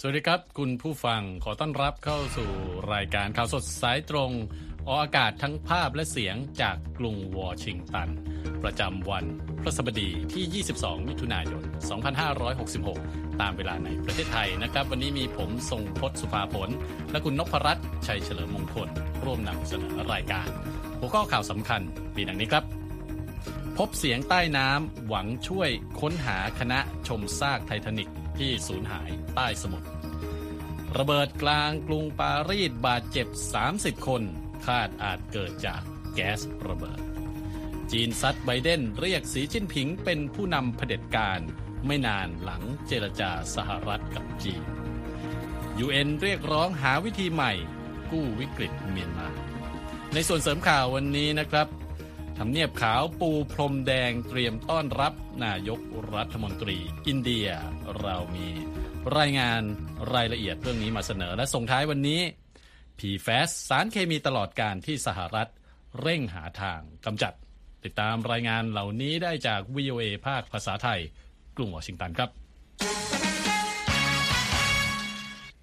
สวัสดีครับ คุณผู้ฟังขอต้อนรับเข้าสู่รายการข่าวสดสายตรง ออกอากาศทั้งภาพและเสียงจากกรุงวอชิงตัน ประจำวันพฤหัสบดีที่ 22 มิถุนายน 2566 ตามเวลาในประเทศไทยนะครับ วันนี้มีผมทรงพศสุภาผล และคุณนพรัตน์ชัยเฉลิมมงคล ร่วมนำเสนอรายการ หัวข้อข่าวสำคัญมีดังนี้ครับ พบเสียงใต้น้ำหวังช่วยค้นหาคณะชมซากไททานิก ที่สูญหายใต้สมุทรระเบิดกลางกรุงปารีสบาดเจ็บ 30 คน คาดอาจเกิดจากแก๊สระเบิด จีนซัดไบเดนเรียกสีจิ้นผิงเป็นผู้นำเผด็จการไม่นานหลังเจรจาสหรัฐกับจีน UN เรียกร้องหาวิธีใหม่ กู้วิกฤตเมียนมา ในส่วนเสริมข่าววันนี้นะครับทำเนียบขาวปูพรมแดงเตรียมต้อนรับ นายกรัฐมนตรีอินเดีย เรามีรายงานรายละเอียดเรื่องนี้มาเสนอและส่งท้ายวันนี้ PFAS สารเคมีตลอดการที่สหรัฐเร่งหาทางกำจัด ติดตามรายงานเหล่านี้ได้จาก VOA ภาคภาษาไทย กรุงวอชิงตันครับ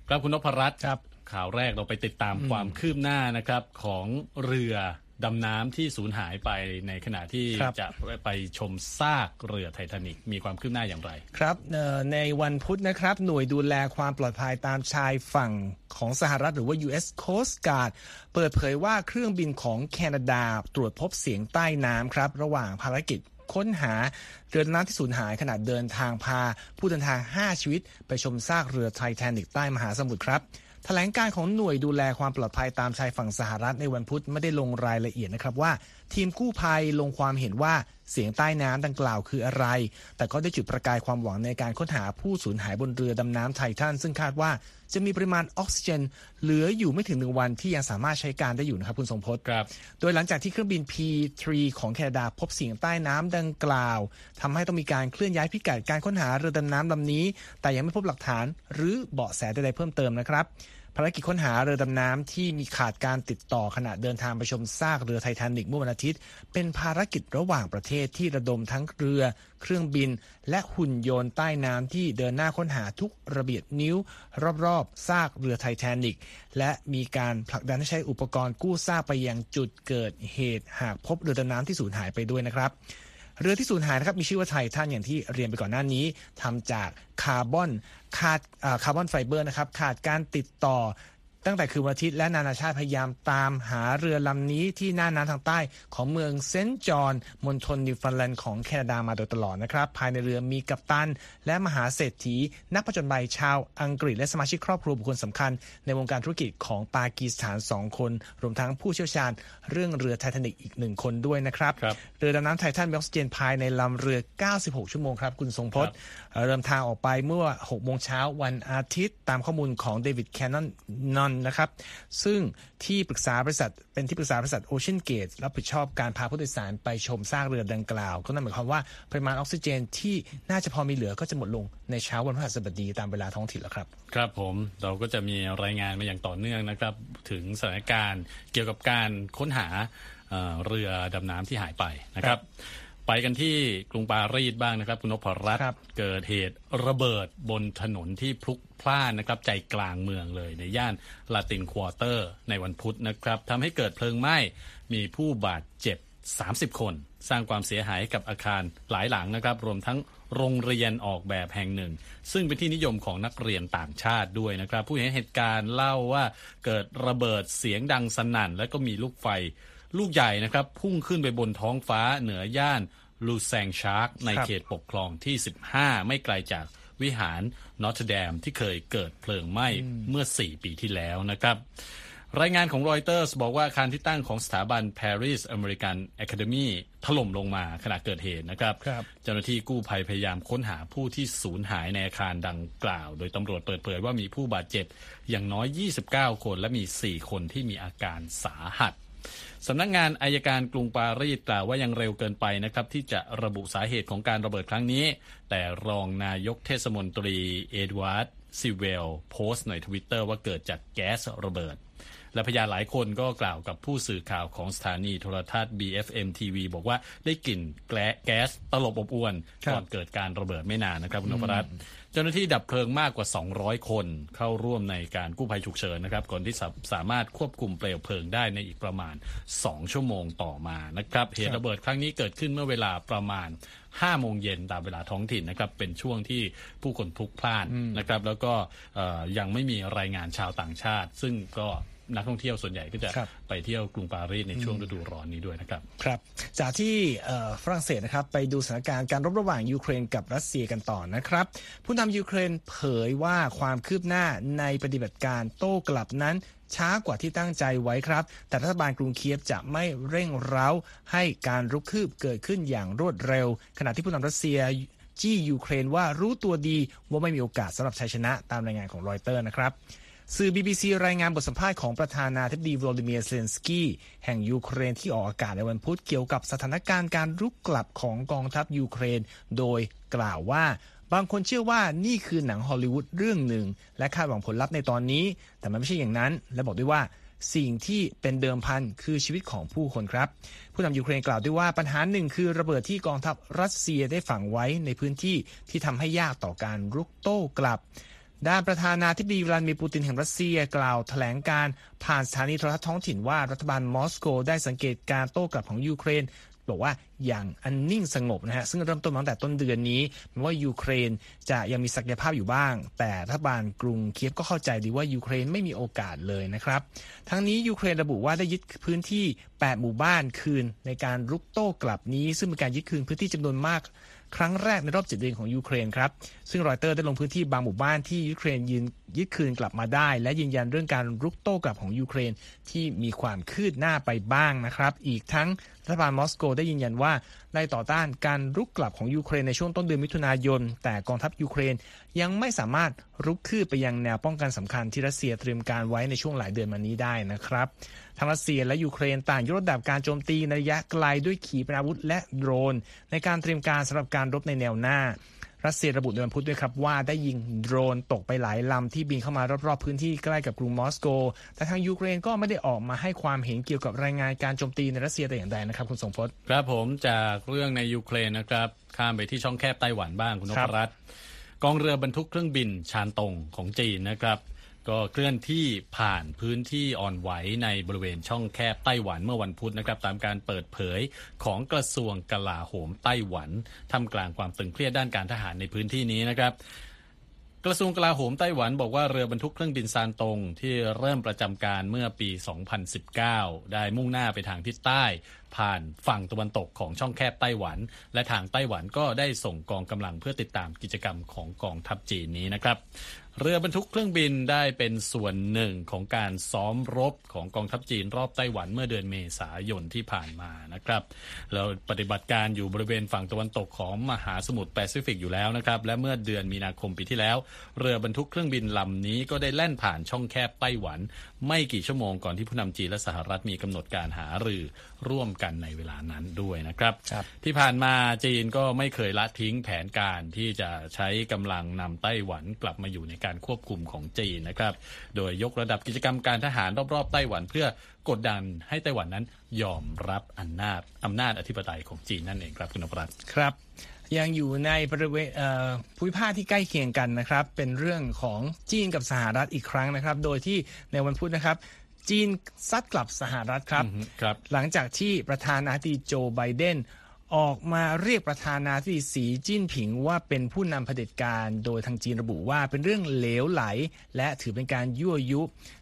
ครับคุณนพรัตน์ครับข่าวแรกเราไปติดตามความคืบหน้านะครับของเรือ ดำน้ำที่สูญหายไปในขณะที่ครับจะไปชมซากเรือไททานิกมีความคืบหน้าอย่างไร ครับเอ่อในวันพุธนะครับ หน่วยดูแลความปลอดภัยตามชายฝั่งของสหรัฐหรือว่า U.S. Coast Guard เปิดเผยว่าเครื่องบินของแคนาดาตรวจพบเสียงใต้น้ำครับ ระหว่างภารกิจค้นหาเรือดำน้ำที่สูญหายขณะเดินทางพา ผู้เดินทาง 5 ชีวิต ไปชมซากเรือไททานิกใต้มหาสมุทรครับ แถลงการของหน่วยดูแลความปลอดภัยตามชายฝั่งสหรัฐในวันพุธไม่ได้ลงรายละเอียดนะครับว่า ทีมกู้ภัยลงความเห็นว่าเสียงใต้น้ำดังกล่าวคืออะไร แต่ก็ได้จุดประกายความหวังในการค้นหาผู้สูญหายบนเรือดำน้ำไททัน ซึ่งคาดว่าจะมีปริมาณออกซิเจน เหลืออยู่ไม่ถึงหนึ่งวันที่ยังสามารถใช้การได้อยู่นะครับคุณทรงพจน์ครับ โดยหลังจากที่เครื่องบิน P3 ของแคนาดาพบเสียงใต้น้ำดังกล่าวทำให้ต้องมีการเคลื่อนย้ายพิกัดการค้นหาเรือดำน้ำลำนี้ แต่ยังไม่พบหลักฐาน หรือเบาะแสใดๆเพิ่มเติมนะครับ ภารกิจค้นหาเรือดำน้ำที่มีขาดการติดต่อขณะเดินทางไปชมซากเรือไททานิกเมื่อวันอาทิตย์ เป็นภารกิจระหว่างประเทศที่ระดมทั้งเรือ เครื่องบิน และหุ่นยนต์ใต้น้ำที่เดินหน้าค้นหาทุกระเบียดนิ้ว รอบๆซากเรือไททานิกและมีการผลักดันให้ใช้อุปกรณ์กู้ซากไปยังจุดเกิดเหตุ หากพบเรือดำน้ำที่สูญหายไปด้วยนะครับ เรือที่สูญหายนะครับมีชื่อว่าไททันอย่างที่เรียนไปก่อนหน้านี้ทำจากคาร์บอนขาดคาร์บอนไฟเบอร์นะครับขาดการติดต่อ ตั้งแต่คืนวันอาทิตย์และนานาชาติพยายามตามหาเรือลำนี้ที่น่านน้ำทางใต้ของเมืองเซนต์จอห์นมณฑลนิวฟันแลนด์ของแคนาดามาโดยตลอดนะครับ ภายในเรือมีกัปตัน และมหาเศรษฐี นักผจญภัยชาวอังกฤษ และสมาชิกครอบครัวบุคคลสำคัญ ในวงการธุรกิจของปากีสถาน2คน รวมทั้งผู้เชี่ยวชาญ เรื่องเรือไททานิกอีกหนึ่งคนด้วยนะครับครับเรือดำน้ำไททันมีออกซิเจนภายในลำเรือ 96 ชั่วโมงครับคุณทรงพจน์เอ่อเริ่มทางออกไปเมื่อ6โมงเช้าวันอาทิตย์ ตามข้อมูลของเดวิดแคนนอนนะครับ ซึ่งที่ปรึกษาบริษัทเป็นที่ปรึกษาบริษัท Ocean Gate รับผิดชอบการพาผู้โดยสารไปชมซากเรือดังกล่าว ก็นั่นหมายความว่าปริมาณออกซิเจนที่น่าจะพอมีเหลือก็จะหมดลงในเช้าวันพฤหัสบดีตามเวลาท้องถิ่นแล้วครับ ครับผมเราก็จะมีรายงานมาอย่างต่อเนื่องนะครับ ถึงสถานการณ์เกี่ยวกับการค้นหาเอ่อเรือดำน้ำที่หายไปนะครับ ไปกันที่กรุงปารีสบ้างนะครับ คุณนพรัตน์ครับเกิดเหตุระเบิดบนถนนที่พลุกพล่านนะครับ ใจกลางเมืองเลยในย่านลาตินควอเตอร์ ในวันพุธนะครับทำให้เกิดเพลิงไหม้มีผู้บาดเจ็บ 30 คน สร้างความเสียหายกับอาคารหลายหลังนะครับ รวมทั้งโรงเรียนออกแบบแห่งหนึ่ง ซึ่งเป็นที่นิยมของนักเรียนต่างชาติด้วยนะครับ ผู้เห็นเหตุการณ์เล่าว่าเกิดระเบิดเสียงดังสนั่น และก็มีลูกไฟลูกใหญ่นะครับ พุ่งขึ้นไปบนท้องฟ้าเหนือย่าน รูแซงต์ฌากส์นะครับเขตปกครองที่ 15 ไม่ไกลจากวิหารนอตเทอร์แดมที่เคยเกิดเพลิงไหม้เมื่อ 4 ปีที่แล้วนะครับ รายงานของรอยเตอร์สบอกว่าอาคารที่ตั้งของสถาบัน Paris American Academy ถล่มลงมาขณะเกิดเหตุนะครับครับเจ้าหน้าที่กู้ภัยพยายามค้นหาผู้ที่สูญหายในอาคารดังกล่าว โดยตำรวจเปิดเผยว่ามีผู้บาดเจ็บอย่างน้อย 29 คนและมี 4 คนที่มีอาการสาหัส สำนักงานอายการกรุงปารีสกล่าวว่ายังเร็วเกินไปนะครับที่จะระบุสาเหตุของการระเบิดครั้งนี้ แต่รองนายกเทศมนตรีเอ็ดวาร์ดซิเวลโพสต์ในทวิตเตอร์ว่าเกิดจากแก๊สระเบิด และพยานหลายคนก็กล่าวกับผู้สื่อข่าวของสถานีโทรทัศน์ BFM TV บอกว่าได้กลิ่นแก๊สตลบอบอวนก่อนเกิดการระเบิดไม่นานนะครับคุณนพรัตน์ เจ้าหน้าที่ดับเพลิงมากกว่า 200 คนเข้าร่วมในการกู้ภัยฉุกเฉินนะครับก่อนที่สาสามารถควบคุมเปลวเพลิงได้ในอีกประมาณ 2 ชั่วโมงต่อมานะครับเหตุระเบิดครั้งนี้เกิดขึ้นเมื่อเวลาประมาณ5โมงเย็นตามเวลาท้องถิ่นนะครับเป็นช่วงที่ผู้คนพลุกพล่านนะครับ แล้วก็เอ่อยังไม่มีรายงานชาวต่างชาติ ซึ่งก็ นักท่องเที่ยวส่วนใหญ่ก็จะครับไปเที่ยวกรุงปารีสในช่วงฤดูร้อนนี้ด้วยนะครับครับ จากที่เอ่อฝรั่งเศสนะครับไปดูสถานการณ์การรบระหว่างยูเครนกับรัสเซียกันต่อนะครับ ผู้นำยูเครนเผยว่าความคืบหน้าในปฏิบัติการโต้กลับนั้นช้ากว่าที่ตั้งใจไว้ครับ แต่รัฐบาลกรุงเคียฟจะไม่เร่งเร้าให้การรุกคืบเกิดขึ้นอย่างรวดเร็ว ขณะที่ผู้นำรัสเซียจี้ยูเครนว่ารู้ตัวดีว่าไม่มีโอกาสสำหรับชัยชนะตามรายงานของรอยเตอร์นะครับ สื่อ BBC รายงานบทสัมภาษณ์ของประธานาธิบดีวลาดิเมียร์เซเลนสกี้แห่งยูเครนที่ออกอากาศในวันพุธเกี่ยวกับสถานการณ์การรุกกลับของกองทัพยูเครน โดยกล่าวว่าบางคนเชื่อว่านี่คือหนังฮอลลีวูดเรื่องหนึ่ง และคาดหวังผลลัพธ์ในตอนนี้ แต่มันไม่ใช่อย่างนั้น และบอกด้วยว่าสิ่งที่เป็นเดิมพันคือชีวิตของผู้คนครับ ผู้นำยูเครนกล่าวด้วยว่าปัญหาหนึ่งคือระเบิดที่กองทัพรัสเซียได้ฝังไว้ในพื้นที่ที่ทำให้ยากต่อการรุกโต้กลับ ด้านประธานาธิบดีวลาดิมีร์ปูตินแห่งรัสเซียกล่าวแถลงการณ์ผ่านสถานีโทรทัศน์ท้องถิ่นว่ารัฐบาลมอสโกได้สังเกตการโต้กลับของยูเครนบอกว่าอย่างอันนิ่งสงบนะฮะซึ่งเริ่มต้นตั้งแต่ต้นเดือนนี้แม้ว่ายูเครนจะยังมีศักยภาพอยู่บ้าง แต่รัฐบาลกรุงเคียฟก็เข้าใจดีว่ายูเครนไม่มีโอกาสเลยนะครับ ทั้งนี้ยูเครนระบุว่าได้ยึดพื้นที่ 8 หมู่บ้านคืนในการรุกโต้กลับนี้ ซึ่งเป็นการยึดคืนพื้นที่จำนวนมาก ครั้งแรกในรอบ7เดือนของยูเครนครับ ซึ่งรอยเตอร์ได้ลงพื้นที่บางหมู่บ้านที่ยูเครนยืนยึดคืนกลับมาได้ และยืนยันเรื่องการรุกโต้กลับของยูเครนที่มีความคืบหน้าไปบ้างนะครับ อีกทั้งรัฐบาลมอสโกได้ยืนยันว่าได้ต่อต้านการรุกกลับของยูเครนในช่วงต้นเดือนมิถุนายน แต่กองทัพยูเครนยังไม่สามารถรุกคืบไปยังแนวป้องกันสำคัญที่รัสเซียเตรียมการไว้ในช่วงหลายเดือนมานี้ได้นะครับ ทั้งรัสเซียและยูเครนต่างยกระดับการโจมตีในระยะไกลด้วยขีปนาวุธและโดรน ในการเตรียมการสำหรับการรบในแนวหน้ารัสเซียระบุในวันพุธด้วยครับว่าได้ยิงโดรนตกไปหลายลำที่บินเข้ามารอบๆพื้นที่ใกล้กับกรุงมอสโก แต่ทางยูเครนก็ไม่ได้ออกมาให้ความเห็นเกี่ยวกับรายงานการโจมตีในรัสเซียแต่อย่างใดนะครับคุณทรงพจน์ครับผมจากเรื่องในยูเครนนะครับข้ามไปที่ช่องแคบไต้หวันบ้างคุณนครัพบรัตน์กองเรือบรรทุกเครื่องบินชานตงของจีนนะครับ ก็เคลื่อนที่ผ่านพื้นที่อ่อนไหวในบริเวณช่องแคบไต้หวันเมื่อวันพุธนะครับ ตามการเปิดเผยของกระทรวงกลาโหมไต้หวันท่ามกลางความตึงเครียดด้านการทหารในพื้นที่นี้นะครับกระทรวงกลาโหมไต้หวันบอกว่าเรือบรรทุกเครื่องบินซานตงที่เริ่มประจำการเมื่อปี 2019 ได้มุ่งหน้าไปทางทิศใต้ ผ่านฝั่งตะวันตกของช่องแคบไต้หวัน และทางไต้หวันก็ได้ส่งกองกำลังเพื่อติดตามกิจกรรมของกองทัพจีนนี้นะครับ เรือบรรทุกเครื่องบินได้เป็นส่วนหนึ่งของการซ้อมรบของกองทัพจีนรอบไต้หวันเมื่อเดือนเมษายนที่ผ่านมานะครับแล้วปฏิบัติการอยู่บริเวณฝั่งตะวันตกของมหาสมุทรแปซิฟิกอยู่แล้วนะครับ และเมื่อเดือนมีนาคมปีที่แล้ว เรือบรรทุกเครื่องบินลำนี้ก็ได้แล่นผ่านช่องแคบไต้หวัน ไม่กี่ชั่วโมงก่อนที่ผู้นำจีนและสหรัฐมีกำหนดการหารือร่วมกันในเวลานั้นด้วยนะครับครับที่ผ่านมาจีนก็ไม่เคยละทิ้งแผนการที่จะใช้กำลังนำไต้หวันกลับมาอยู่ในการควบคุมของจีนนะครับ โดยยกระดับกิจกรรมการทหารรอบๆไต้หวัน เพื่อกดดันให้ไต้หวันนั้นยอมรับอำนาจอำนาจอธิปไตยของจีนนั่นเองครับคุณนพรัตน์ครับยังอยู่ในบริเวณเอ่อภูมิภาคที่ใกล้เคียงกันนะครับ เป็นเรื่องของจีนกับสหรัฐอีกครั้งนะครับ โดยที่ในวันพุธนะครับ จีนซัดกลับสหรัฐครับอือฮึครับหลังจากที่ประธานาธิบดีโจไบเดน ออกมาเรียกประธานาธิบดีสีจิ้นผิงว่าเป็นผู้นำเผด็จการโดยทางจีนระบุว่าเป็นเรื่องเหลวไหล และถือเป็นการยั่วยุ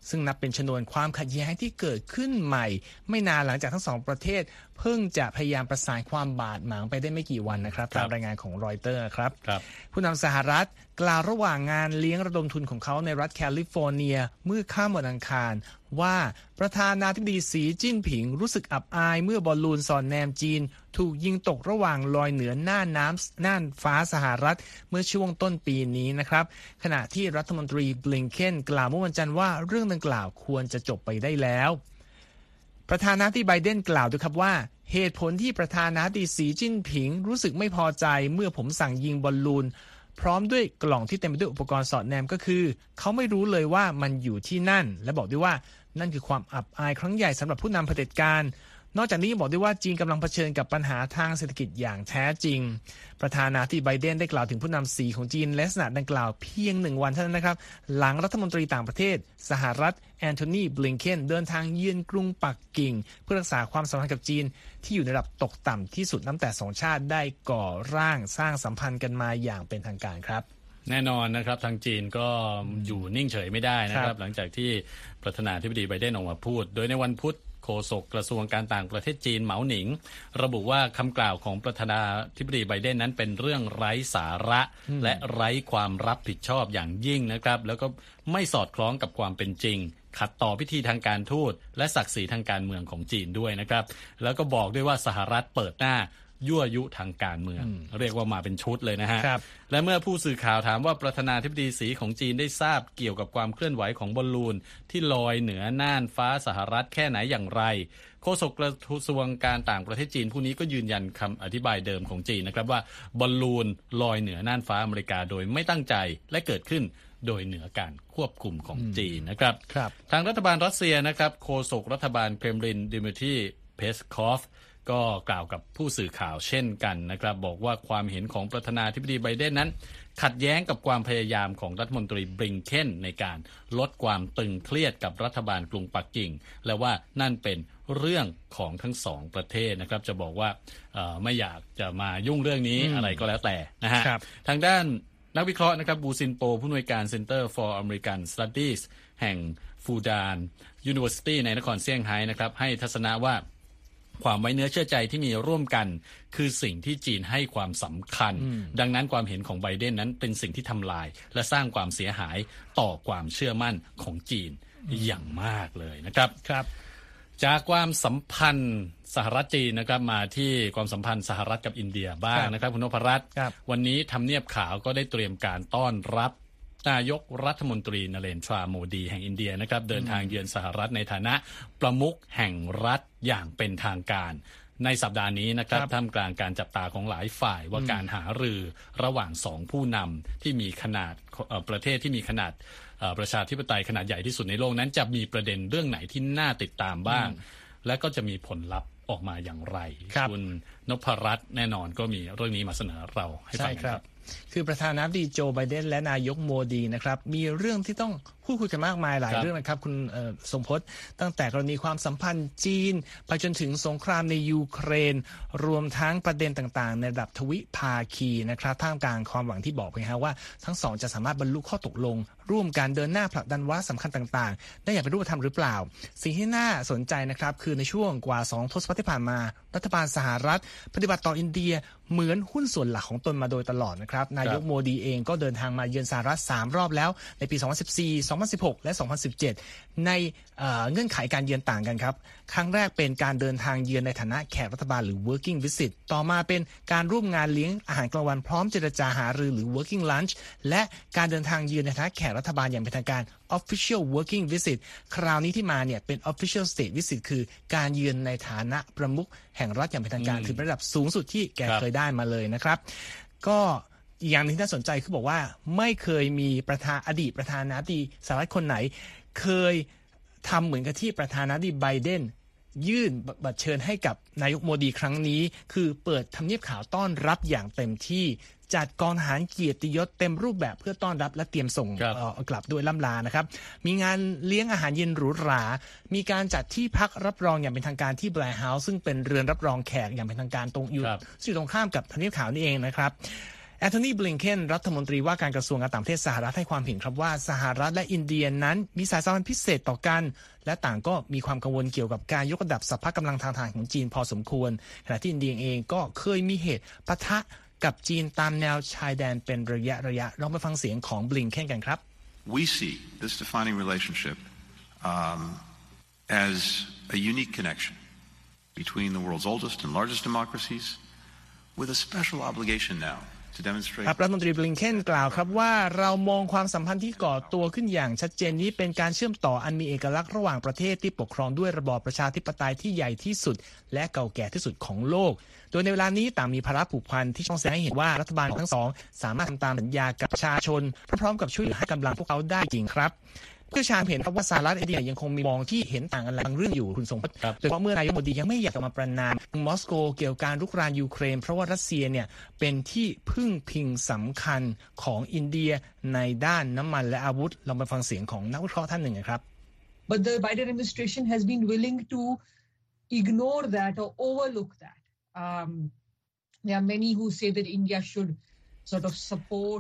ซึ่งนับเป็นชนวนความขัดแย้งที่เกิดขึ้นใหม่ ไม่นานหลังจากทั้งสองประเทศ เพิ่งจะพยายามประสานความบาดหมางไปได้ไม่กี่วันนะครับครับตามรายงานของรอยเตอร์ครับครับผู้นำสหรัฐกล่าวระหว่างงานเลี้ยงระดมทุนของเขาในรัฐแคลิฟอร์เนียเมื่อค่ำวันอังคาร ว่าประธานาธิบดีสีจิ้นผิงรู้สึกอับอายเมื่อบอลลูนสอดแนมจีน ถูกยิงตกระหว่างลอยเหนือน่านน้ำน่านฟ้าสหรัฐ เมื่อช่วงต้นปีนี้นะครับ ขณะที่รัฐมนตรีบลิงเคนกล่าวเมื่อวันจันทร์ว่าเรื่องดังกล่าวควรจะจบไปได้แล้ว ประธานาธิบดีไบเดนกล่าวด้วยครับว่าเหตุผลที่ประธานาธิบดีสีจิ้นผิงรู้สึกไม่พอใจเมื่อผมสั่งยิงบอลลูน พร้อมด้วยกล่องที่เต็มไปด้วยอุปกรณ์สอดแนมก็คือ เขาไม่รู้เลยว่ามันอยู่ที่นั่น และบอกด้วยว่านั่นคือความอับอายครั้งใหญ่สำหรับผู้นำเผด็จการ นอกจากนี้บอกด้วยว่าจีนกำลังเผชิญกับปัญหาทางเศรษฐกิจอย่างแท้จริง ประธานาธิบดีไบเดนได้กล่าวถึงผู้นำสีของจีนลักษณะดังกล่าวเพียงหนึ่งวันเท่านั้นนะครับ หลังรัฐมนตรีต่างประเทศ สหรัฐแอนโทนีบลิงเคนเดินทางเยือนกรุงปักกิ่ง เพื่อรักษาความสัมพันธ์กับจีน ที่อยู่ในระดับตกต่ำที่สุดนับแต่สองชาติได้ก่อร่างสร้างสัมพันธ์กันมาอย่างเป็นทางการครับแน่นอนนะครับทางจีนก็อยู่นิ่งเฉยไม่ได้นะครัรับบหลังจากที่ประธานาธิบดีไบเดนออกมาพูด โดยในวันพุธ โฆษกกระทรวงการต่างประเทศจีนเหมาหนิง ระบุว่าคำกล่าวของประธานาธิบดีไบเดนนั้นเป็นเรื่องไร้สาระ และไร้ความรับผิดชอบอย่างยิ่งนะครับ แล้วก็ไม่สอดคล้องกับความเป็นจริง ขัดต่อพิธีทางการทูตและศักดิ์ศรีทางการเมืองของจีนด้วยนะครับ แล้วก็บอกด้วยว่าสหรัฐเปิดหน้า ยั่วยุทางการเมือง เรียกว่ามาเป็นชุดเลยนะฮะครับและเมื่อผู้สื่อข่าวถามว่าประธานาธิบดีสีของจีนได้ทราบเกี่ยวกับความเคลื่อนไหวของบอลลูน ที่ลอยเหนือน่านฟ้าสหรัฐแค่ไหนอย่างไรโฆษกกระทรวงการต่างประเทศจีนผู้นี้ก็ยืนยันคำอธิบายเดิมของจีนนะครับว่าบอลลูนลอยเหนือน่านฟ้าอเมริกาโดยไม่ตั้งใจและเกิดขึ้นโดยเหนือการควบคุมของจีนนะครับครับทางรัฐบาลรัสเซียนะครับโฆษกรัฐบาลเครมลินดิมิทรีเพสคอฟ ก็กล่าวกับผู้สื่อข่าวเช่นกันนะครับบอกว่าความเห็นของประธานาธิบดีไบเดนนั้น ขัดแย้งกับความพยายามของรัฐมนตรีบลิงเคนในการลดความตึงเครียดกับรัฐบาลกรุงปักกิ่ง และว่านั่นเป็นเรื่องของทั้งสองประเทศนะครับ จะบอกว่าเอ่อไม่อยากจะมายุ่งเรื่องนี้อะไรก็แล้วแต่นะฮะครับทางด้านนักวิเคราะห์นะครับบูซินโป ผู้อำนวยการ Center for American Studies แห่งฟูดาน University ในนครเซี่ยงไฮ้นะครับให้ทัศนะว่า ความไว้เนื้อเชื่อใจที่มีร่วมกัน คือสิ่งที่จีนให้ความสำคัญ ดังนั้นความเห็นของไบเดนนั้นเป็นสิ่งที่ทำลาย และสร้างความเสียหายต่อความเชื่อมั่นของจีนอย่างมากเลยนะครับครับจากความสัมพันธ์สหรัฐจีนนะครับมาที่ความสัมพันธ์สหรัฐกับอินเดียบ้างนะครับคุณนพรัตน์ครับวันนี้ทำเนียบขาวก็ได้เตรียมการต้อนรับ นายกรัฐมนตรีนเรนทราโมดี แห่งอินเดียนะครับเดินทางเยือนสหรัฐในฐานะประมุขแห่งรัฐอย่างเป็นทางการในสัปดาห์นี้นะครับครับท่ามกลางการจับตาของหลายฝ่ายว่าการหารือระหว่างสองผู้นำที่มีขนาดเอ่อประเทศที่มีขนาดเอ่อประชาธิปไตยขนาดใหญ่ที่สุดในโลกนั้น จะมีประเด็นเรื่องไหนที่น่าติดตามบ้าง และก็จะมีผลลัพธ์ออกมาอย่างไรครับณนพรัตน์แน่นอนก็มีเรื่องนี้มาเสนอเราให้ฟัใช่งคครัรับบ คือประธานาธิบดีโจไบเดนและนายกโมดีนะครับมีเรื่องที่ต้องพูดคุยกันมากมายหลายครับเรื่องนะครับ คุณเอ่อสมพศตั้งแต่กรณีความสัมพันธ์จีน ไปจนถึงสงครามในยูเครน รวมทั้งประเด็นต่างๆ ในระดับทวิภาคีนะครับท่ามกลางความหวังที่บอกไปฮะว่าทั้งสองจะสามารถบรรลุข้อตกลงร่วมการเดินหน้าผลักดันวาระสำคัญต่างๆ ได้อย่างเป็นรูปธรรมหรือเปล่า สิ่งที่น่าสนใจนะครับคือในช่วงกว่า 2 ทศวรรษที่ผ่านมา รัฐบาลสหรัฐ ปฏิบัติต่ออินเดียเหมือนหุ้นส่วนหลักของตนมาโดยตลอดนะครับนายกโมดีเองก็เดินทางมาเยือนสหรัฐ 3 รอบแล้ว ในปี 2014 2016 และ 2017 ในเอ่อเงื่อนไขการเยือนต่างกันครับ ครั้งแรกเป็นการเดินทางเยือนในฐานะแขกรัฐบาลหรือ working visit ต่อมาเป็นการร่วมงานเลี้ยงอาหารกลางวันพร้อมเจรจาหารือหรือ working lunch และการเดินทางเยือนในฐานะแขกรัฐบาลอย่างเป็นทางการ official working visit คราวนี้ที่มาเนี่ยเป็น official state visit คือการเยือนในฐานะประมุขแห่งรัฐอย่างเป็นทางการอืมคือเป็นระดับสูงสุดที่แกครับเคยได้มาเลยนะครับ ก็อีกอย่างหนึงที่น่าสนใจคือบอกว่าไม่เคยมีประธานอดีตประธานาธิบดีสหรัฐคนไหน เคยทำเหมือนกับที่ประธานาธิบดีไบเดนยื่นบัตรเชิญให้กับนายกโมดีครั้งนี้ คือเปิดทำเนียบขาวต้อนรับอย่างเต็มที่ จัดกองทหารเกียรติยศเต็มรูปแบบเพื่อต้อนรับและเตรียมส่งครับเอ่อกลับด้วยล่ำลานะครับ มีงานเลี้ยงอาหารเย็นหรูหรา มีการจัดที่พักรับรองอย่างเป็นทางการที่ Blair House ซึ่งเป็นเรือนรับรองแขกอย่างเป็นทางการตรงอยู่ครับซึ่งอยู่ตรงข้ามกับทำเนียบขาวนี่เองนะครับแอนโทนีบลิงเคนรัฐมนตรีว่าการกระทรวงการต่างประเทศสหรัฐให้ความเห็นครับว่าสหรัฐและอินเดียนั้นมีสายสัมพันธ์พิเศษต่อกัน และต่างก็มีความกังวลเกี่ยวกับการยกระดับสรรพกำลังทางทหารของจีนพอสมควร ขณะที่อินเดียเองก็เคยมีเหตุปะทะ กับจีนตามแนวชายแดนเป็นระยะระยะลองไปฟังเสียงของบลิงเคนกันครับ We see this defining relationship um, as a unique connection between the world's oldest and largest democracies, with a special obligation now ครับรัฐมนตรีบลิงเคนกล่าวครับว่าเรามองความสัมพันธ์ที่ก่อตัวขึ้นอย่างชัดเจนนี้เป็นการเชื่อมต่ออันมีเอกลักษณ์ระหว่างประเทศที่ปกครองด้วยระบอบประชาธิปไตยที่ใหญ่ที่สุด และเก่าแก่ที่สุดของโลก โดยในเวลานี้ต่างมีภาระผูกพันที่ช่องแสดงให้เห็นว่ารัฐบาลทั้งสอง สามารถทำตามสัญญากับประชาชนพร้อมกับช่วยเหลือให้กำลังพวกเขาได้จริงครับ ผู้เชี่ยวชาญเห็นครับว่าสหรัฐเองยังคงมีมองที่เห็นต่างกันบางเรื่องอยู่คุณทรงพจน์ครับโดยเฉพาะเมื่อนายกโมดียังไม่อยากออกมาประนามมอสโกเกี่ยวกับการรุกรานยูเครน เพราะว่ารัสเซียเนี่ยเป็นที่พึ่งพิงสำคัญของอินเดียในด้านน้ำมันและอาวุธลองไปฟังเสียงของนักวิเคราะห์ท่านหนึ่งนะครับ But the Biden administration has been willing to ignore that or overlook that. Um, there are many who say that India should sort of support.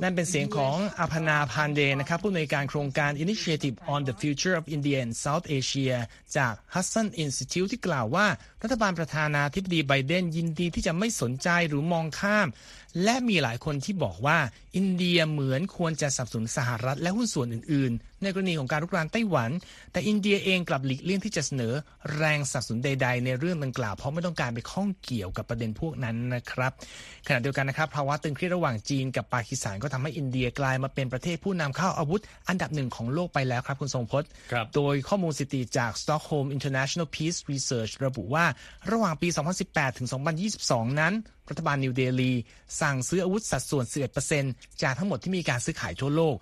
นั่นเป็นเสียงของ US, อภนาพานเดนะครับ ผู้อำนวยการโครงการ Initiative on the Future of India and South Asia จาก Hudson Institute ที่กล่าวว่า รัฐบาลประธานาธิบดีไบเดนยินดีที่จะไม่สนใจหรือมองข้าม และมีหลายคนที่บอกว่า อินเดียเหมือนควรจะสนับสนุนสหรัฐและหุ้นส่วนอื่นๆ ในกรณีของการรุกรานไต้หวัน แต่อินเดียเองกลับหลีกเลี่ยงที่จะเสนอแรงสนับสนุนใด ๆ ในเรื่องดังกล่าวเพราะไม่ต้องการไปข้องเกี่ยวกับประเด็นพวกนั้นนะครับขณะเดียวกันนะครับภาวะตึงเครียดระหว่างจีนกับปากีสถานก็ทำให้อินเดียกลายมาเป็นประเทศผู้นำเข้าอาวุธ อันดับหนึ่งของโลกไปแล้วครับคุณทรงพจน์ครับโดยข้อมูลสถิติจาก Stockholm International Peace Research ระบุว่าระหว่างปี 2018 ถึง 2022 นั้น รัฐบาลนิวเดลีสั่งซื้ออาวุธสัดส่วน 11%จากทั้งหมดที่มีการซื้อขายทั่วโลก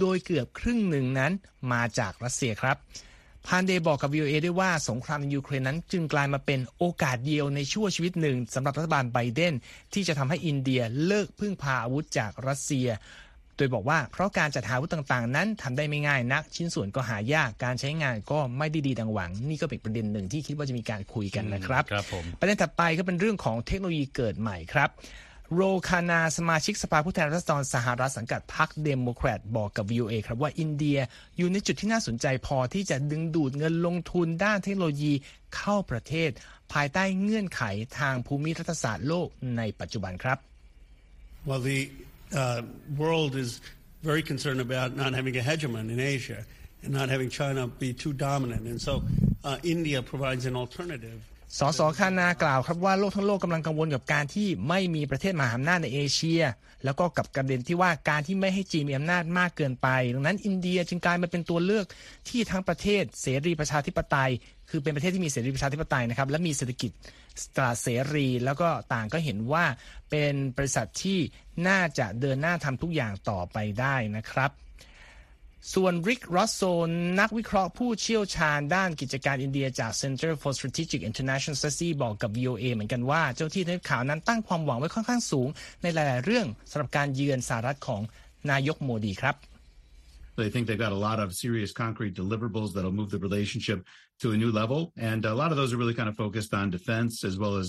โดยเกือบครึ่งหนึ่งนั้นมาจากรัสเซียครับพานเดย์บอกกับ VOA ด้วยว่าสงครามในยูเครนนั้น จึงกลายมาเป็นโอกาสเดียวในชั่วชีวิตหนึ่งสำหรับรัฐบาลไบเดน ที่จะทำให้อินเดียเลิกพึ่งพาอาวุธจากรัสเซีย โดยบอกว่าเพราะการจัดหาอาวุธต่างๆ นั้นทำได้ไม่ง่ายนัก ชิ้นส่วนก็หายากการใช้งานก็ไม่ได้ดีดังหวัง นี่ก็เป็นประเด็นหนึ่งที่คิดว่าจะมีการคุยกันนะครับครับผมประเด็นถัดไปก็เป็นเรื่องของเทคโนโลยีเกิดใหม่ครับ โรคานาสมาชิกสภาผู้แทนราษฎรสหรัฐสังกัดพรรคเดโมแครตบอกกับ VOA ครับว่าอินเดียอยู่ในจุดที่น่าสนใจพอที่จะดึงดูดเงินลงทุนด้านเทคโนโลยีเข้าประเทศ ภายใต้เงื่อนไขทางภูมิรัฐศาสตร์โลกในปัจจุบันครับ Well, the uh, world is very concerned about not having a hegemon in Asia and not having China be too dominant. And so uh, India provides an alternative. สสคานากล่าวครับว่าโลกทั้งโลกกำลังกังวลกับการที่ไม่มีประเทศมหาอำนาจในเอเชีย แล้วก็กับประเด็นที่ว่าการที่ไม่ให้จีนมีอำนาจมากเกินไป ดังนั้นอินเดียจึงกลายมาเป็นตัวเลือกที่ทั้งประเทศเสรีประชาธิปไตย คือเป็นประเทศที่มีเสรีประชาธิปไตยนะครับและมีเศรษฐกิจตราเสรี แล้วก็ต่างก็เห็นว่าเป็นบริษัทที่น่าจะเดินหน้าทำทุกอย่างต่อไปได้นะครับ ส่วนริกรอสโซนนักวิเคราะห์ผู้เชี่ยวชาญด้านกิจการอินเดียจาก Center for Strategic International Study บอกกับ VOA เหมือนกันว่าเจ้าที่ทำข่าวนั้นตั้งความหวังไว้ค่อนข้างสูง ในหลาย ๆ เรื่องสำหรับการเยือนสหรัฐของนายกโมดีครับ They think they've got a lot of serious concrete deliverables that'll move the relationship to a new level. And a lot of those are really kind of focused on defense as well as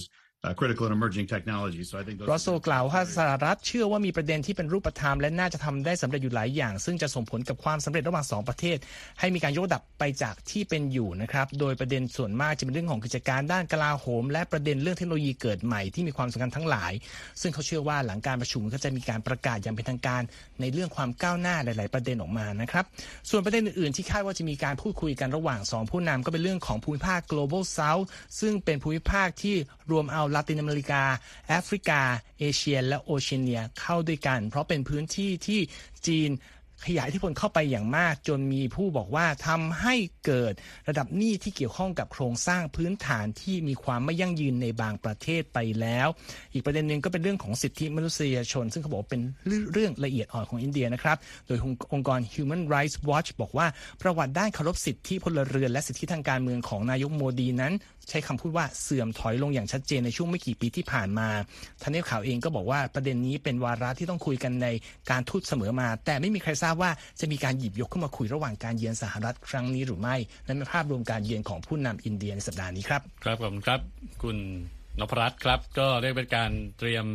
critical and emerging technology. So I think รอสโซกล่าวว่าสหรัฐเชื่อว่ามีประเด็นที่เป็นรูปธรรมและน่าจะทำได้สำเร็จอยู่หลายอย่าง ซึ่งจะส่งผลกับความสำเร็จระหว่างสองประเทศ ให้มีการยกระดับไปจากที่เป็นอยู่นะครับ โดยประเด็นส่วนมากจะเป็นเรื่องของกิจการด้านกลาโหม และประเด็นเรื่องเทคโนโลยีเกิดใหม่ที่มีความสำคัญทั้งหลาย ซึ่งเขาเชื่อว่าหลังการประชุมก็จะมีการประกาศอย่างเป็นทางการในเรื่องความก้าวหน้าหลาย ๆ ประเด็นออกมานะครับส่วนประเด็นอื่น ๆ ที่คาดว่าจะมีการพูดคุยกันระหว่างสองผู้นำก็เป็นเรื่องของภูมิภาค global south ซึ่งเป็นภูมิภาคที่รวมเอาลาตินอเมริกา แอฟริกา เอเชีย และโอเชียเนียเข้าด้วยกัน เพราะเป็นพื้นที่ที่จีนขยายทธิพลเข้าไปอย่างมากจนมีผู้บอกว่าทำให้เกิดระดับหนี้ที่เกี่ยวข้องกับโครงสร้างพื้นฐานที่มีความไม่ยั่งยืนในบางประเทศไปแล้ว อีกประเด็นหนึ่งก็เป็นเรื่องของสิทธิมนุษยชน ซึ่งเขาบอกเป็นเรื่องละเอียดอ่อนของอินเดียนะครับ โดยองค์กร Human Rights Watch บอกว่าประวัติด้านเคารพสิทธิพลเรือนและสิทธิทางการเมืองของนายกโมดีนั้น ใช้คำพูดว่าเสื่อมถอยลงอย่างชัดเจนในช่วงไม่กี่ปีที่ผ่านมาทนายข่าวเองก็บอกว่าประเด็นนี้เป็นวาระที่ต้องคุยกันในการทูตเสมอมา แต่ไม่มีใครทราบว่าจะมีการหยิบยกขึ้นมาคุยระหว่างการเยือนสหรัฐครั้งนี้หรือไม่นั่นเป็นภาพรวมการเยือนของผู้นำอินเดียในสัปดาห์นี้ครับครับขอบคุณครับคุณนพรัตน์ครับก็เรียกเป็นการเตรียม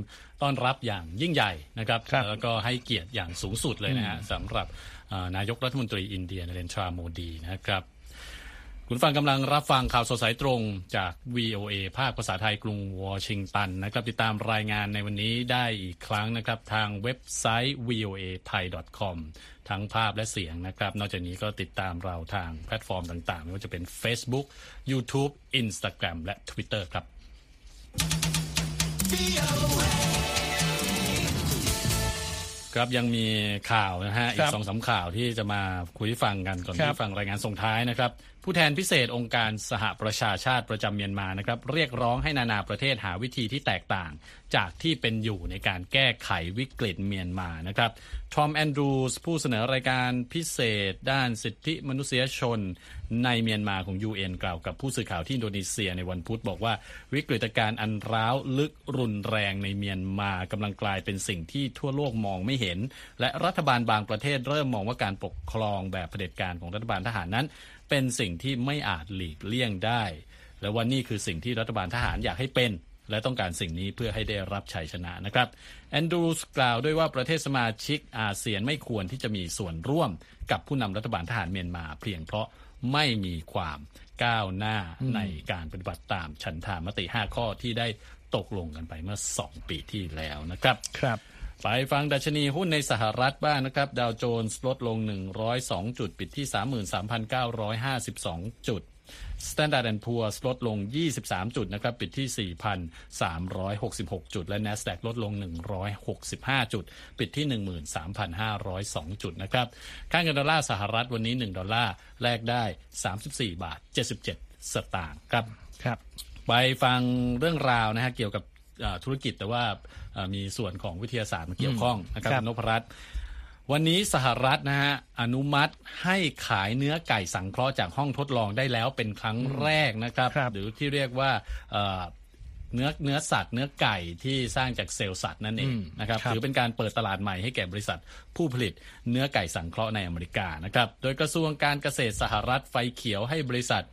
ต้อนรับอย่างยิ่งใหญ่นะครับครับแล้วก็ให้เกียรติอย่างสูงสุดเลยนะฮะสำหรับอ่านายกรัฐมนตรีอินเดียนเรนทราโมดีนะครับ คุณฟังกำลังรับฟังข่าวสดสายตรงจาก VOA ภาคภาษาไทยกรุงวอชิงตันนะครับติดตามรายงานในวันนี้ได้อีกครั้งนะครับ ทางเว็บไซต์ voa thai com ทั้งภาพและเสียงนะครับ นอกจากนี้ก็ติดตามเราทางแพลตฟอร์มต่าง ๆ ไม่ว่าจะเป็น Facebook YouTube Instagram และ Twitter ครับ ครับยังมีข่าวนะฮะ อีครักบสองสามข่าวที่จะมาคุยให้ฟังกันก่อนครับที่ฟังรายงานส่งท้ายนะครับ ผู้แทนพิเศษองค์การสหประชาชาติประจำเมียนมานะครับเรียกร้องให้นานาประเทศหาวิธีที่แตกต่าง จากที่เป็นอยู่ในการแก้ไขวิกฤตเมียนมานะครับทอมแอนดรูสผู้เสนอรายการพิเศษ ด้านสิทธิมนุษยชน ในเมียนมาของ UN กล่าวกับผู้สื่อข่าวที่อินโดนีเซียในวันพุธบอกว่าวิกฤตการณ์อันร้าวลึกรุนแรงในเมียนมากำลังกลายเป็นสิ่งที่ทั่วโลกมองไม่เห็น และรัฐบาลบางประเทศเริ่มมองว่าการปกครองแบบเผด็จการของรัฐบาลทหารนั้น เป็นสิ่งที่ไม่อาจหลีกเลี่ยงได้ และว่านี่คือสิ่งที่รัฐบาลทหารอยากให้เป็น และต้องการสิ่งนี้เพื่อให้ได้รับชัยชนะนะครับแอนดรูสกล่าวด้วยว่าประเทศสมาชิกอาเซียนไม่ควรที่จะมีส่วนร่วมกับผู้นำรัฐบาลทหารเมียนมาเพียงเพราะไม่มีความก้าวหน้าในการปฏิบัติตามฉันทามติ 5 ข้อที่ได้ตกลงกันไปเมื่อ 2 ปีที่แล้วนะครับ ครับ ไปฟังดัชนีหุ้นในสหรัฐบ้างนะครับ ดาวโจนส์ลดลง 102 จุด ปิดที่ 33,952 จุด Standard Poor's ลดลง 23 จุดนะครับ ปิดที่ 4,366 จุด และ NASDAQ ลดลง 165 จุด ปิดที่ 13,502 จุดนะครับ ค่าเงินดอลลาร์สหรัฐวันนี้ 1 ดอลลาร์แลกได้ 34 บาท 77 สตางค์ครับ ครับ ไปฟังเรื่องราวนะฮะเกี่ยวกับอ่าธุรกิจแต่ว่าอ่า มีส่วนของวิทยาศาสตร์มาเกี่ยวข้องนะครับครับคุณนพรัตน์วันนี้สหรัฐนะฮะอนุมัติให้ขายเนื้อไก่สังเคราะห์จากห้องทดลองได้แล้วเป็นครั้งแรกนะครับครับหรือที่เรียกว่าเอ่อเนื้อเนื้อสัตว์เนื้อไก่ที่สร้างจากเซลล์สัตว์นั่นเองนะครับครับถือเป็นการเปิดตลาดใหม่ให้แก่บริษัท ผู้ผลิตเนื้อไก่สังเคราะห์ในอเมริกานะครับโดยกระทรวงการเกษตรสหรัฐไฟเขียวให้บริษัท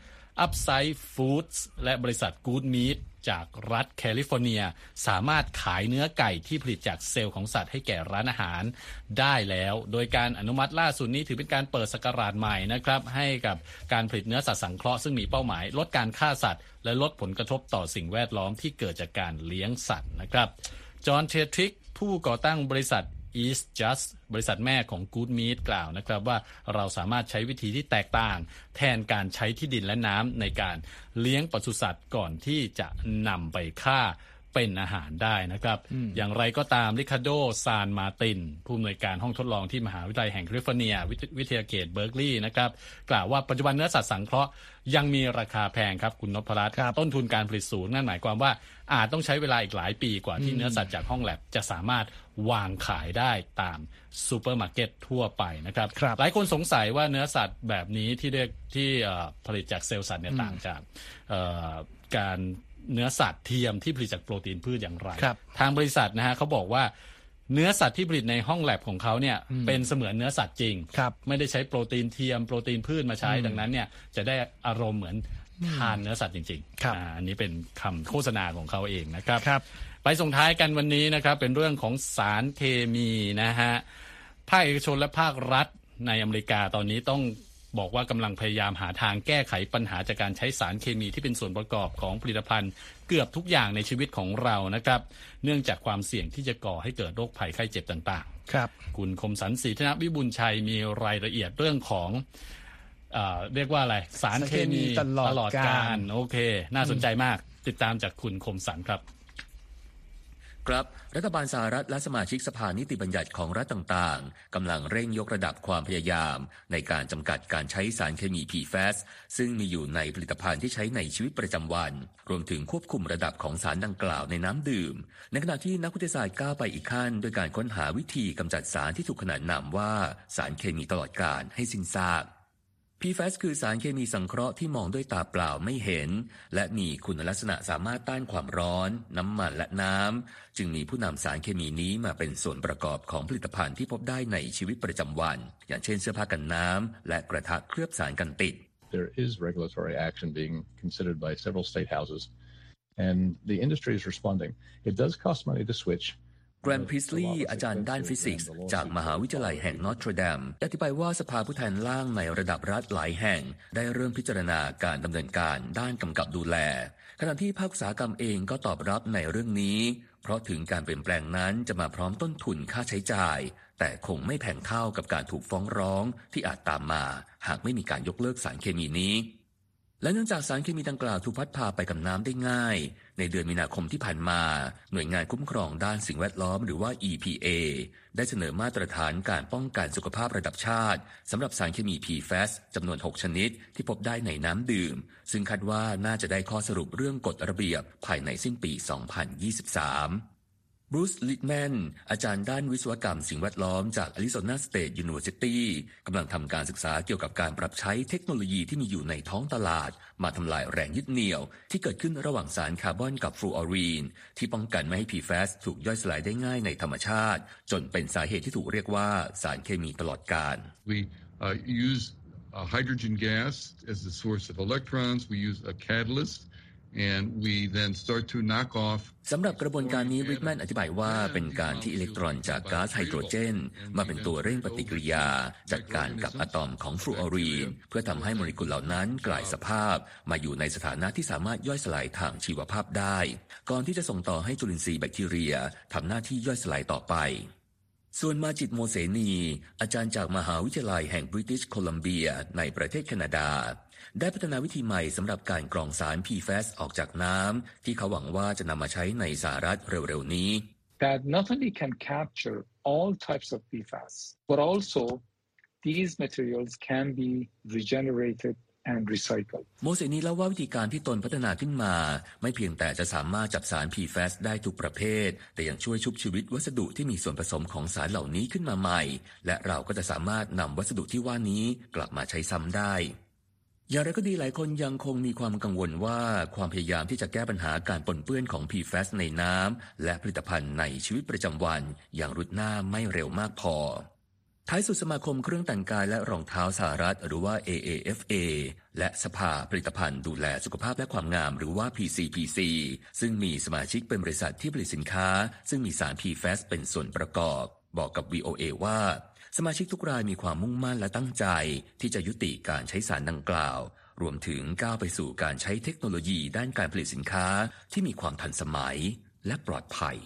Upside Foods และบริษัท Good Meat จากรัฐแคลิฟอร์เนีย สามารถขายเนื้อไก่ที่ผลิตจากเซลล์ของสัตว์ให้แก่ร้านอาหารได้แล้ว โดยการอนุมัติล่าสุดนี้ถือเป็นการเปิดสกราชใหม่นะครับให้กับการผลิตเนื้อสัตว์สังเคราะห์ซึ่งมีเป้าหมาย ลดการฆ่าสัตว์ และลดผลกระทบต่อสิ่งแวดล้อมที่เกิดจากการเลี้ยงสัตว์นะครับจอห์นเททริกผู้ก่อตั้งบริษัท East Just บริษัทแม่ของ Good Meat กล่าวนะครับว่าเราสามารถใช้วิธีที่แตกต่าง แทนการใช้ที่ดินและน้ำในการเลี้ยงปศุสัตว์ก่อนที่จะนำไปฆ่า เป็นอาหารได้นะครับ อย่างไรก็ตามริคาโดซานมาติน ผู้อำนวยการห้องทดลองที่มหาวิทยาลัยแห่งแคลิฟอร์เนีย วิทวิทยาเขตเบิร์กลีย์นะครับ กล่าวว่าปัจจุบันเนื้อสัตว์สังเคราะห์ยังมีราคาแพงครับคุณนพรัตน์ครับต้นทุนการผลิตสูง นั่นหมายความว่าอาจต้องใช้เวลาอีกหลายปีกว่าที่เนื้อสัตว์จากห้องแล็บจะสามารถวางขายได้ตามซูเปอร์มาร์เก็ตทั่วไปนะครับครับหลายคนสงสัยว่าเนื้อสัตว์แบบนี้ที่เรียกที่เอ่อผลิตจากเซลล์สัตว์เนี่ยต่างจากเอ่อการ เนื้อสัตว์เทียมที่ผลิตจากโปรตีนพืชอย่างไรครับทางบริษัทนะฮะเขาบอกว่าเนื้อสัตว์ที่ผลิตในห้องแล็บของเขาเนี่ยเป็นเสมือนเนื้อสัตว์จริงครับไม่ได้ใช้โปรตีนเทียมโปรตีนพืชมาใช้ดังนั้นเนี่ยจะได้อารมณ์เหมือนทานเนื้อสัตว์จริงครับๆอาอันนี้เป็นคำโฆษณาของเขาเองนะครับครับไปส่งท้ายกันวันนี้นะครับ เป็นเรื่องของสารเคมีนะฮะภาคเอกชนและภาครัฐในอเมริกาตอนนี้ต้อง บอกว่ากำลังพยายามหาทางแก้ไขปัญหาจากการใช้สารเคมีที่เป็นส่วนประกอบของผลิตภัณฑ์ เกือบทุกอย่างในชีวิตของเรานะครับ เนื่องจากความเสี่ยงที่จะก่อให้เกิดโรคภัยไข้เจ็บต่างๆ ครับ คุณคมสันศรีธนวิบุญชัยมีรายละเอียดเรื่องของเออเรียกว่าอะไร สารเคมีสารเคมีตลอดกาลโอเค น่าสนใจมาก ติดตามจากคุณคมสันครับ ครับ รัฐบาลสหรัฐและสมาชิกสภานิติบัญญัติของรัฐต่างๆ กำลังเร่งยกระดับความพยายาม ในการจำกัดการใช้สารเคมี PFAS ซึ่งมีอยู่ในผลิตภัณฑ์ที่ใช้ในชีวิตประจำวัน รวมถึงควบคุมระดับของสารดังกล่าวในน้ำดื่ม ในขณะที่นักวิทยาศาสตร์ก้าวไปอีกขั้น ด้วยการค้นหาวิธีกำจัดสารที่ถูกขนานนามว่าสารเคมีตลอดกาลให้สิ้นซาก PFAS คือสารเคมีสังเคราะห์ที่มองด้วยตาเปล่าไม่เห็น และมีคุณลักษณะสามารถต้านความร้อน น้ำมันและน้ำ จึงมีผู้นำสารเคมีนี้มาเป็นส่วนประกอบของผลิตภัณฑ์ที่พบได้ในชีวิตประจำวัน อย่างเช่นเสื้อผ้ากันน้ำและกระทะเคลือบสารกันติด there is regulatory action being considered by several state houses, and the industry is responding. It does cost money to switch. แกรมพิสลีย์อาจารย์ด้านฟิสิกส์ จากมหาวิทยาลัยแห่งนอตรดมอธิบายว่าสภาผู้แทนล่างในระดับรัฐหลายแห่ง ได้เริ่มพิจารณาการดำเนินการด้านกำกับดูแล ขณะที่ภาคอุตสาหกรรมเองก็ตอบรับในเรื่องนี้ เพราะถึงการเปลี่ยนแปลงนั้นจะมาพร้อมต้นทุนค่าใช้จ่าย แต่คงไม่แพงเท่ากับการถูกฟ้องร้องที่อาจตามมา หากไม่มีการยกเลิกสารเคมีนี้และเนื่องจากสารเคมีดังกล่าวถูกพัดพาไปกับน้ำได้ง่าย ในเดือนมีนาคมที่ผ่านมา หน่วยงานคุ้มครองด้านสิ่งแวดล้อมหรือว่า EPA ได้เสนอมาตรฐานการป้องกันสุขภาพระดับชาติสำหรับสารเคมี PFAS จำนวน 6 ชนิดที่พบได้ในน้ำดื่ม ซึ่งคาดว่าน่าจะได้ข้อสรุปเรื่องกฎระเบียบภายในสิ้นปี 2023 บรูซ ลิตแมน อาจารย์ด้านวิศวกรรมสิ่งแวดล้อมจาก Arizona State University กำลังทำการศึกษาเกี่ยวกับการปรับใช้เทคโนโลยีที่มีอยู่ในท้องตลาด มาทำลายแรงยึดเหนี่ยว ที่เกิดขึ้นระหว่างสารคาร์บอนกับฟลูออรีน ที่ป้องกันไม่ให้ PFAS ถูกย่อยสลายได้ง่ายในธรรมชาติ จนเป็นสาเหตุที่ถูกเรียกว่าสารเคมีตลอดกาล We uh, use uh, hydrogen gas as the source of electrons. We use a catalyst. สำหรับกระบวนการนี้ริกแมนอธิบายว่าเป็นการที่อิเล็กตรอนจากก๊าซไฮโดรเจน มาเป็นตัวเร่งปฏิกิริยา จัดการกับอะตอมของฟลูออรีน เพื่อทำให้โมเลกุลเหล่านั้นกลายสภาพ มาอยู่ในสถานะที่สามารถย่อยสลายทางชีวภาพได้ ก่อนที่จะส่งต่อให้จุลินทรีย์แบคทีเรียทำหน้าที่ย่อยสลายต่อไปส่วนมาจิตโมเสนี อาจารย์จากมหาวิทยาลัยแห่งบริติชโคลัมเบียในประเทศแคนาดา ได้พัฒนาวิธีใหม่สำหรับการกรองสาร PFAS ออกจากน้ำที่เขาหวังว่าจะนำมาใช้ในสหรัฐเร็วๆนี้ that not only can capture all types of PFAS but also these materials can be regenerated and recycled โมเสนีเล่าว่าวิธีการที่ตนพัฒนาขึ้นมา ไม่เพียงแต่จะสามารถจับสาร PFAS ได้ทุกประเภท แต่ยังช่วยชุบชีวิตวัสดุที่มีส่วนผสมของสารเหล่านี้ขึ้นมาใหม่ และเราก็จะสามารถนำวัสดุที่ว่านี้กลับมาใช้ซ้ำได้ อย่างไรก็ดีหลายคนยังคงมีความกังวลว่าความพยายามที่จะแก้ปัญหาการปนเปื้อนของ PFAS ในน้ำและผลิตภัณฑ์ในชีวิตประจำวันอย่างรุดหน้าไม่เร็วมากพอ ท้ายสุดสมาคมเครื่องแต่งกายและรองเท้าสหรัฐหรือว่า AAFA และสภาผลิตภัณฑ์ดูแลสุขภาพและความงามหรือว่า PCPC ซึ่งมีสมาชิกเป็นบริษัทที่ผลิตสินค้า ซึ่งมีสาร PFAS เป็นส่วนประกอบ บอกกับ VOA ว่า สมาชิกทุกรายมีความมุ่งมั่นและตั้งใจที่จะยุติการใช้สารดังกล่าว รวมถึงก้าวไปสู่การใช้เทคโนโลยีด้านการผลิตสินค้าที่มีความทันสมัยและปลอดภัย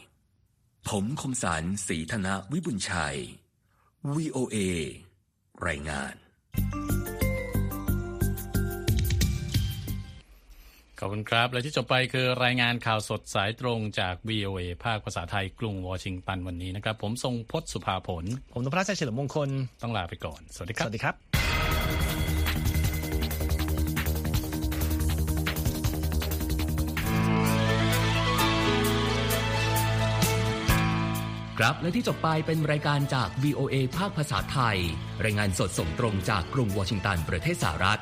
ผมคมสารสีธนะวิบุญชัย VOA รายงาน ขอบคุณครับ และที่จบไปคือรายงานข่าวสดสายตรงจาก VOA ภาคภาษาไทยกรุงวอชิงตันวันนี้นะครับ ผมทรงพศสุภาผล ผมนพรัชเฉลิมมงคล ต้องลาไปก่อน สวัสดีครับ สวัสดีครับครับและที่จบไปเป็นรายการจาก VOA ภาคภาษาไทย รายงานสดส่งตรงจากกรุงวอชิงตันประเทศสหรัฐ